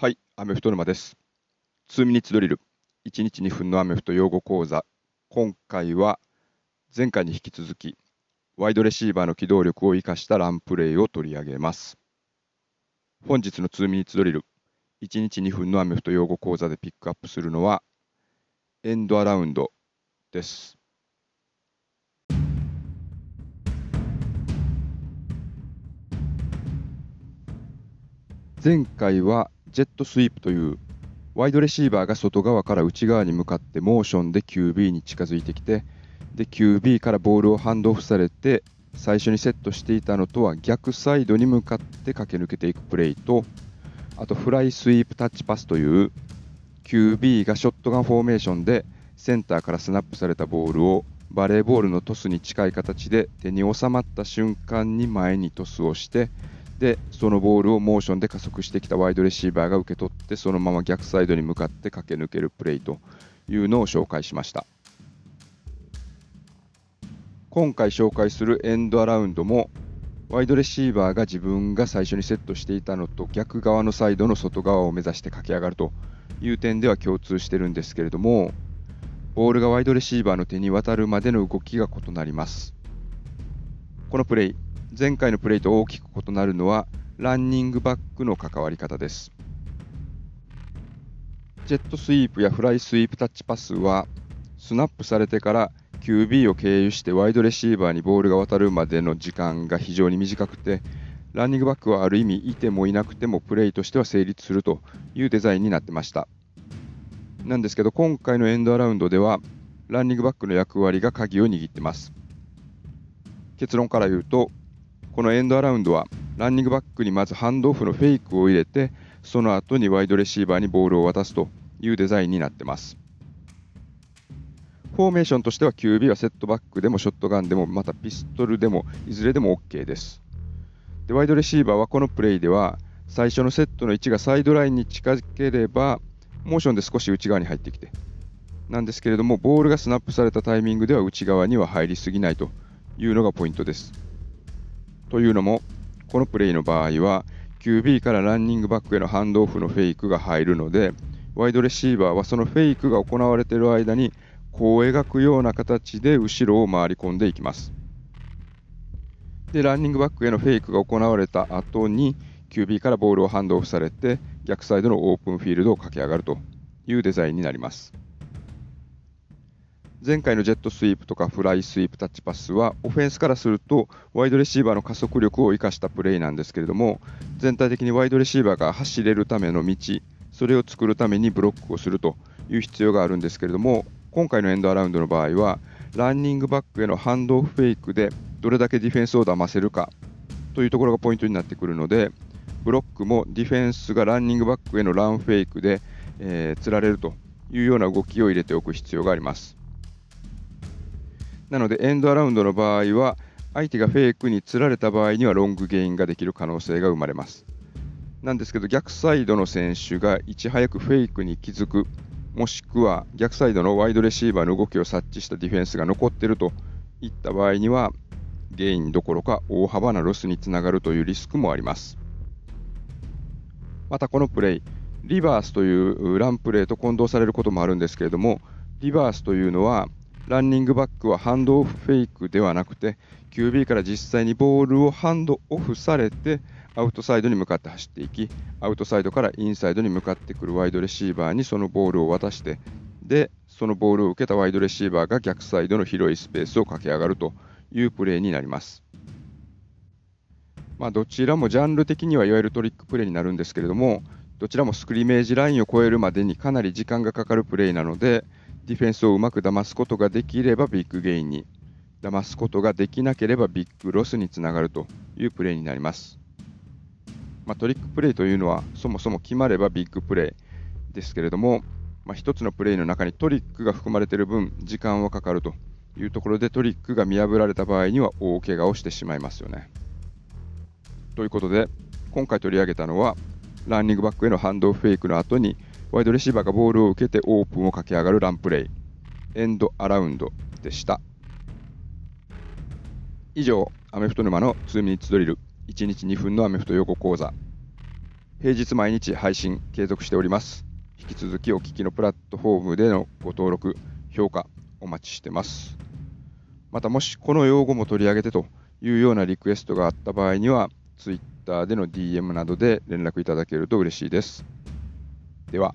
はい、アメフト沼です。2ミニッツドリル、1日2分のアメフト用語講座。今回は前回に引き続き、ワイドレシーバーの機動力を生かしたランプレイを取り上げます。本日の2ミニッツドリル、1日2分のアメフト用語講座でピックアップするのは、エンドアラウンドです。前回はジェットスイープというワイドレシーバーが外側から内側に向かってモーションで QB に近づいてきてで QB からボールをハンドオフされて最初にセットしていたのとは逆サイドに向かって駆け抜けていくプレーとあとフライスイープタッチパスという QB がショットガンフォーメーションでセンターからスナップされたボールをバレーボールのトスに近い形で手に収まった瞬間に前にトスをしてでそのボールをモーションで加速してきたワイドレシーバーが受け取ってそのまま逆サイドに向かって駆け抜けるプレーというのを紹介しました。今回紹介するエンドアラウンドもワイドレシーバーが自分が最初にセットしていたのと逆側のサイドの外側を目指して駆け上がるという点では共通してるんですけれどもボールがワイドレシーバーの手に渡るまでの動きが異なります。このプレイ前回のプレイと大きく異なるのはランニングバックの関わり方です。ジェットスイープやフライスイープタッチパスはスナップされてから QB を経由してワイドレシーバーにボールが渡るまでの時間が非常に短くてランニングバックはある意味いてもいなくてもプレイとしては成立するというデザインになってました。なんですけど今回のエンドアラウンドではランニングバックの役割が鍵を握ってます。結論から言うとこのエンドアラウンドはランニングバックにまずハンドオフのフェイクを入れてその後にワイドレシーバーにボールを渡すというデザインになってます。フォーメーションとしては QB はセットバックでもショットガンでもまたピストルでもいずれでも OK です。でワイドレシーバーはこのプレイでは最初のセットの位置がサイドラインに近ければモーションで少し内側に入ってきて。なんですけれどもボールがスナップされたタイミングでは内側には入りすぎないというのがポイントです。というのもこのプレイの場合は QB からランニングバックへのハンドオフのフェイクが入るのでワイドレシーバーはそのフェイクが行われている間にこう描くような形で後ろを回り込んでいきます。でランニングバックへのフェイクが行われた後に QB からボールをハンドオフされて逆サイドのオープンフィールドを駆け上がるというデザインになります。前回のジェットスイープとかフライスイープタッチパスはオフェンスからするとワイドレシーバーの加速力を生かしたプレーなんですけれども全体的にワイドレシーバーが走れるための道それを作るためにブロックをするという必要があるんですけれども今回のエンドアラウンドの場合はランニングバックへのハンドオフフェイクでどれだけディフェンスを騙せるかというところがポイントになってくるのでブロックもディフェンスがランニングバックへのランフェイクで、えー、釣られるというような動きを入れておく必要があります。なのでエンドアラウンドの場合は相手がフェイクに釣られた場合にはロングゲインができる可能性が生まれます。なんですけど逆サイドの選手がいち早くフェイクに気づくもしくは逆サイドのワイドレシーバーの動きを察知したディフェンスが残っているといった場合にはゲインどころか大幅なロスにつながるというリスクもあります。またこのプレイ、リバースというランプレーと混同されることもあるんですけれども、リバースというのはランニングバックはハンドオフフェイクではなくて QB から実際にボールをハンドオフされてアウトサイドに向かって走っていきアウトサイドからインサイドに向かってくるワイドレシーバーにそのボールを渡してでそのボールを受けたワイドレシーバーが逆サイドの広いスペースを駆け上がるというプレーになります。まあ、どちらもジャンル的にはいわゆるトリックプレーになるんですけれどもどちらもスクリメージラインを越えるまでにかなり時間がかかるプレーなのでディフェンスをうまく騙すことができればビッグゲインに、騙すことができなければビッグロスにつながるというプレーになります。まあ、トリックプレーというのはそもそも決まればビッグプレーですけれども、まあ、1つのプレーの中にトリックが含まれている分、時間はかかるというところでトリックが見破られた場合には大怪我をしてしまいますよね。ということで、今回取り上げたのは、ランニングバックへのハンドフェイクの後にワイドレシーバーがボールを受けてオープンを駆け上がるランプレイ、エンドアラウンドでした。以上、アメフト沼の2ミニッツドリル、1日2分のアメフト用語講座平日毎日配信継続しております。引き続きお聞きのプラットフォームでのご登録、評価お待ちしてます。またもしこの用語も取り上げてというようなリクエストがあった場合には、Twitter での DM などで連絡いただけると嬉しいです。では。